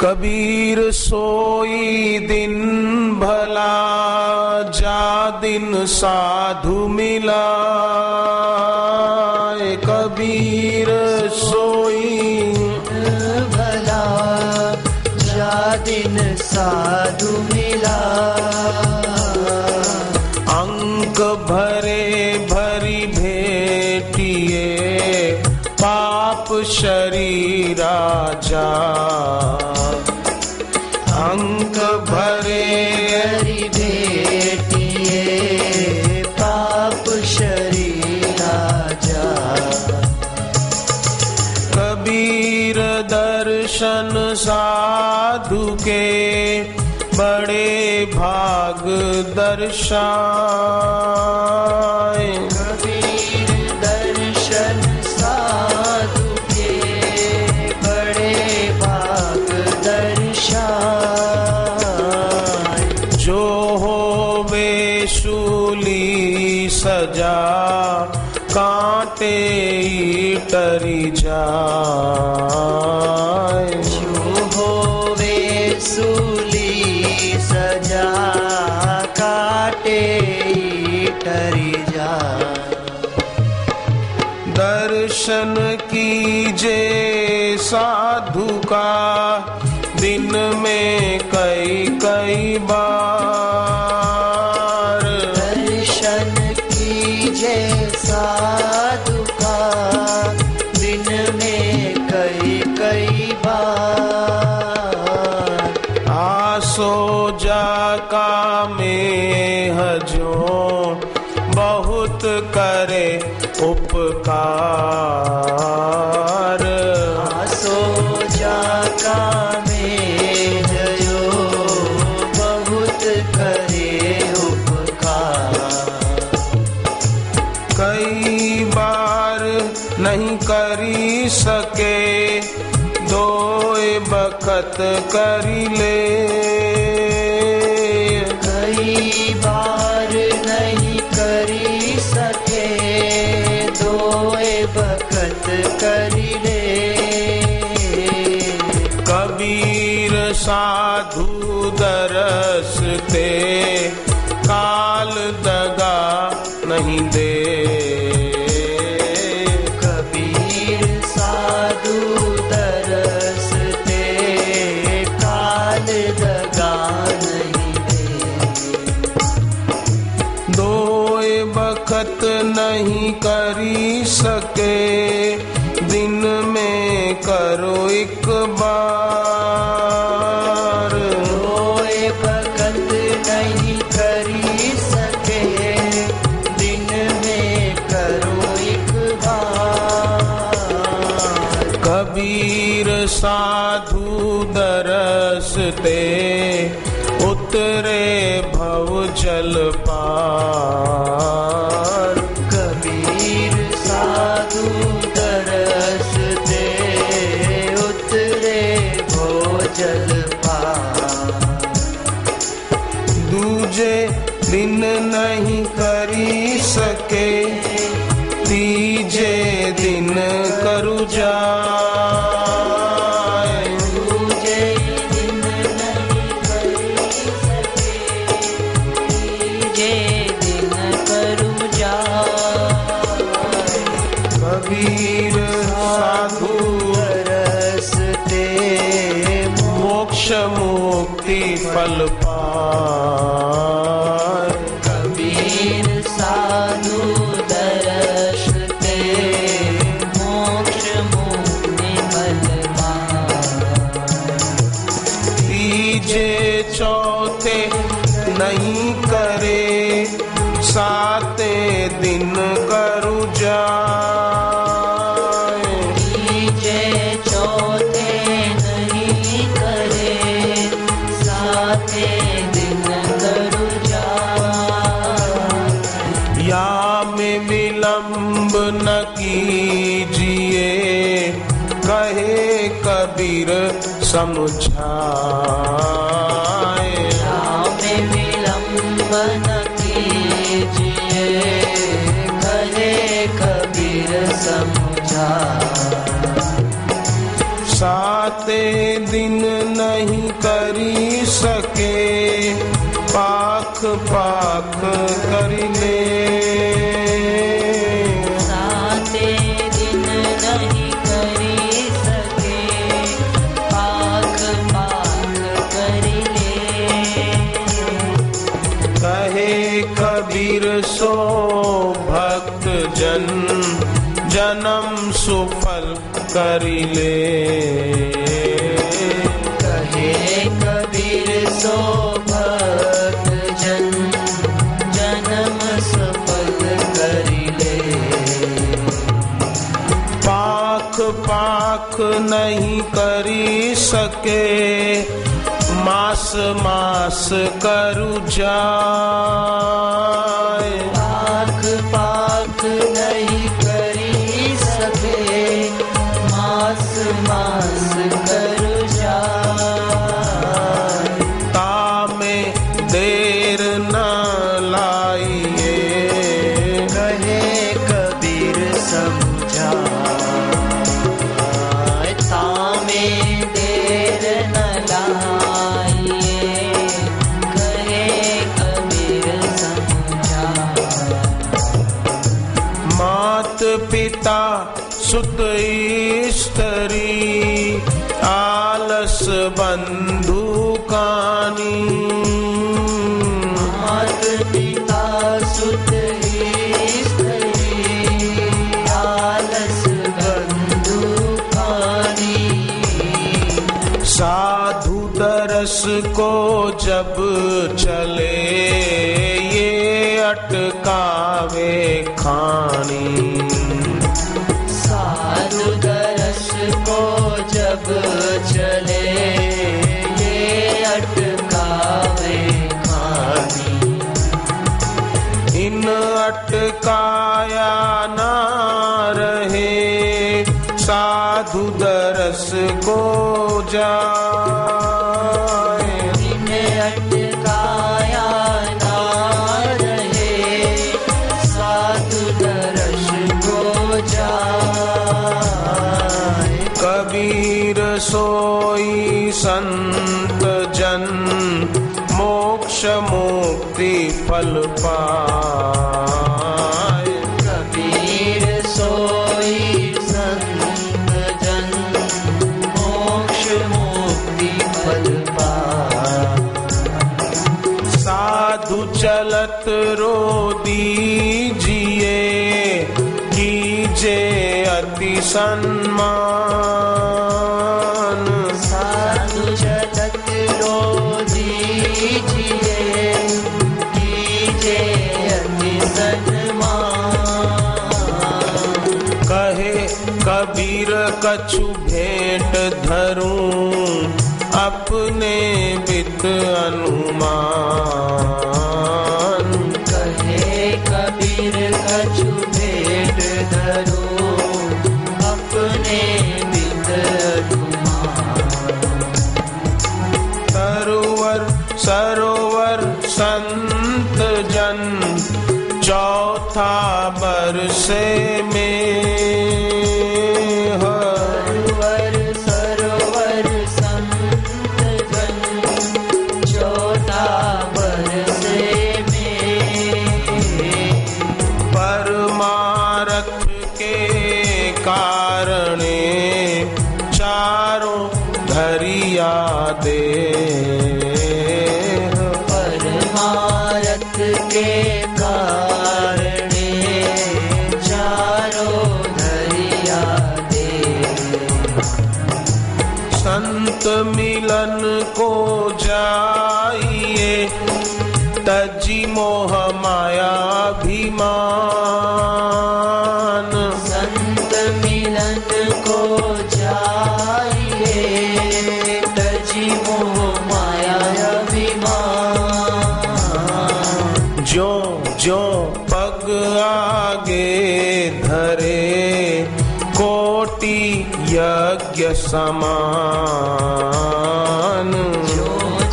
कबीर सोई दिन भला जा दिन साधु मिला। कबीर सोई भला जा दिन साधु मिला। अंक भरे भरी भेटिए पाप शरीरा जा। अंक भरे। भेटिए पाप शरीर जा। कबीर दर्शन साधु के बड़े भाग दर्शाए टरी जाए। जो होवे सूली सजा काटे टरी जा दर्शन कीजे साधु का दिन में कई कई बार जाका में हजो बहुत करे उपकार। आसो जाका में जयो बहुत करे उपकार। कई बार नहीं करी सके दो बखत करी ले बखत करी ले। कबीर साधु दरसते काल दगा नहीं दे। समझाए में विलंब न कीजिए करे कबीर समझा साते दिन नहीं करी सके पाख पाख कर ले। जन्म सुफल करी ले। कहे कबीर सो जन जन्म सफल कर ले। पाख पाख नहीं करी सके मास मास करु जाए जब चले ये अटकावे खानी। साधु दरस को जब चले ये अटकावे खानी। इन अटकाया ना रहे साधु दरस को जाए चलत रो दीजिए कीजे अति सम्मान साधु जगत रो दीजिए कीजे अति सन्मान। कहे कबीर कछु भेंट धरूं अपने बित अनुमान। से धरे कोटि यज्ञ समान।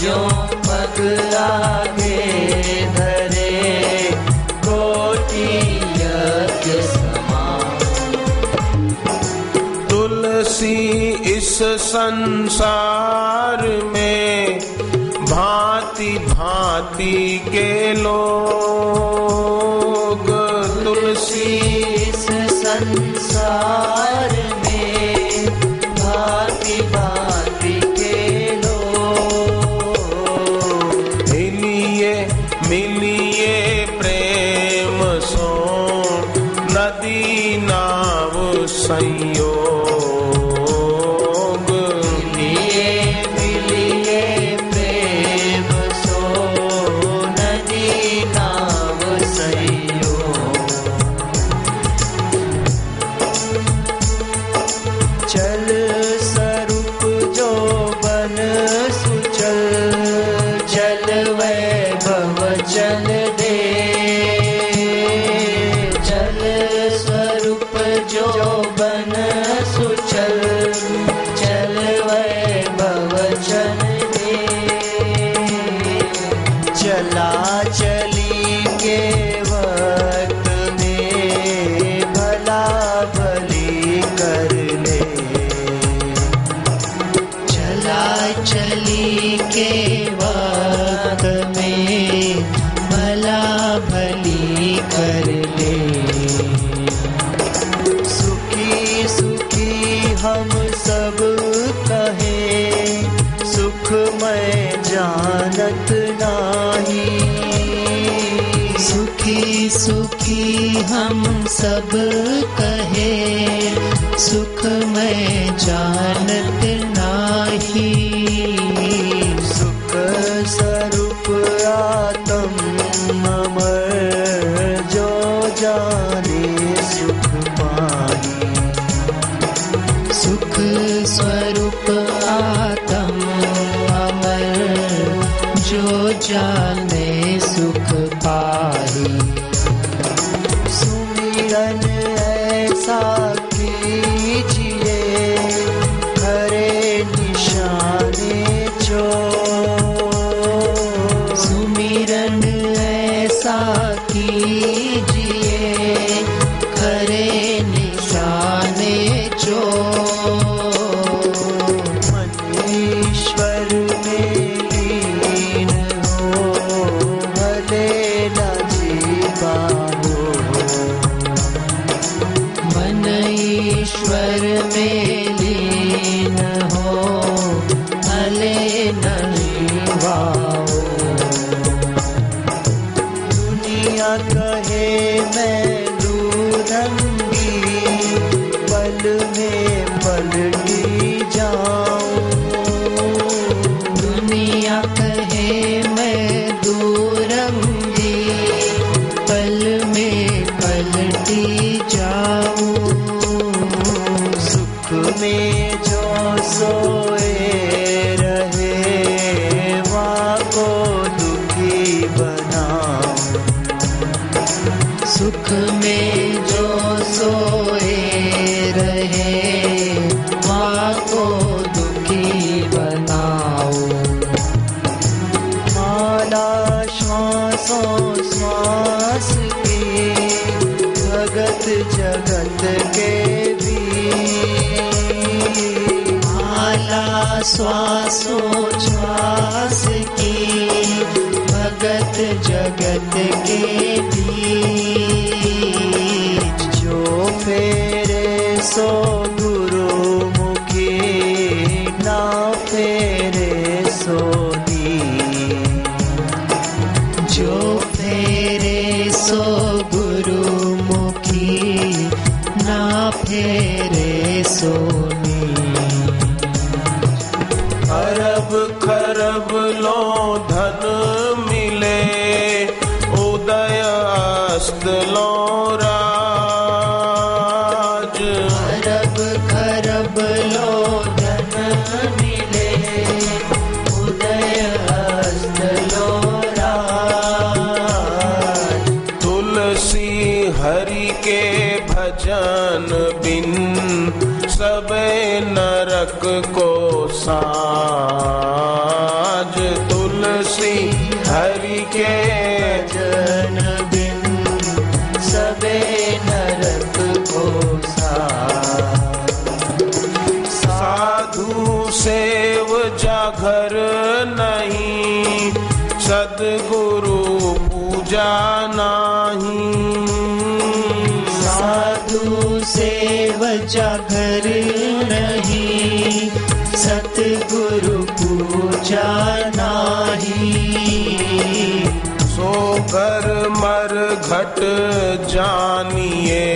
जो बदला धरे कोटि यज्ञ समान। तुलसी इस संसार सुखी हम सब कहे सुख में जानत नाही। सुख स्वरूप आत्म अमर जो जाने सुख पाए। सुख स्वरूप आत्म अमर जो जाने सुख पाई गगन स्वर में सोचास की भगत जगत के भी। तिलक को साज तुलसी हरि के जन बिन सबे नरक को साधु सेव जाघर नहीं, सदगुरु पूजा नहीं। साधु सेव जाघर जानी सो कर मर घट जानिए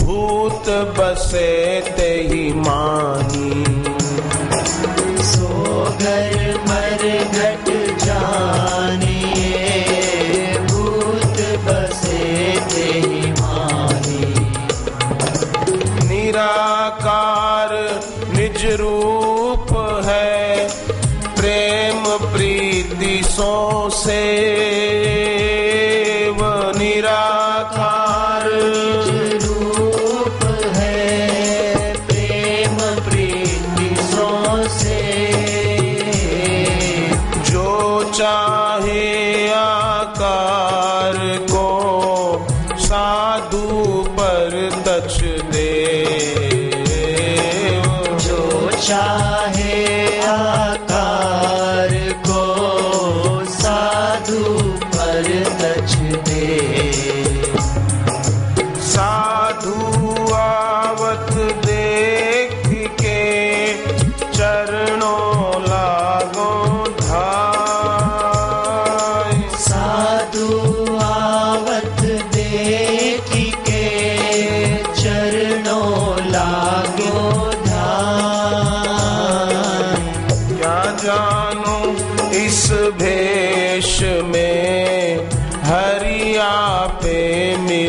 भूत बसे ते ही मानी। सो घर मर घट जानिए भूत बसे ते ही मानी। निराकार निज रूप say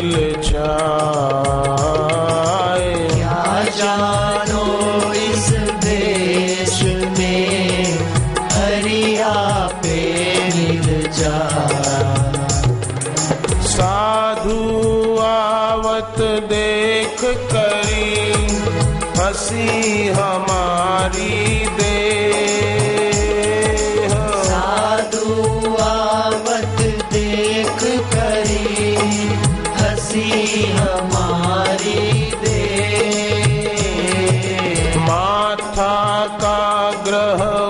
literature. ग्रह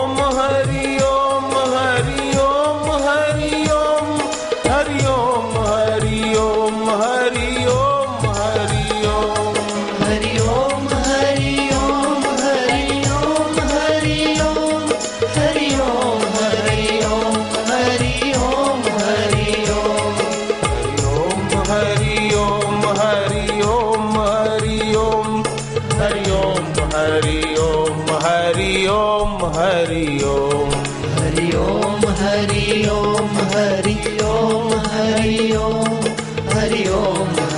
हरि ओम् हरि ओम् हरि ओम् हरि ओम् हरि ओम्।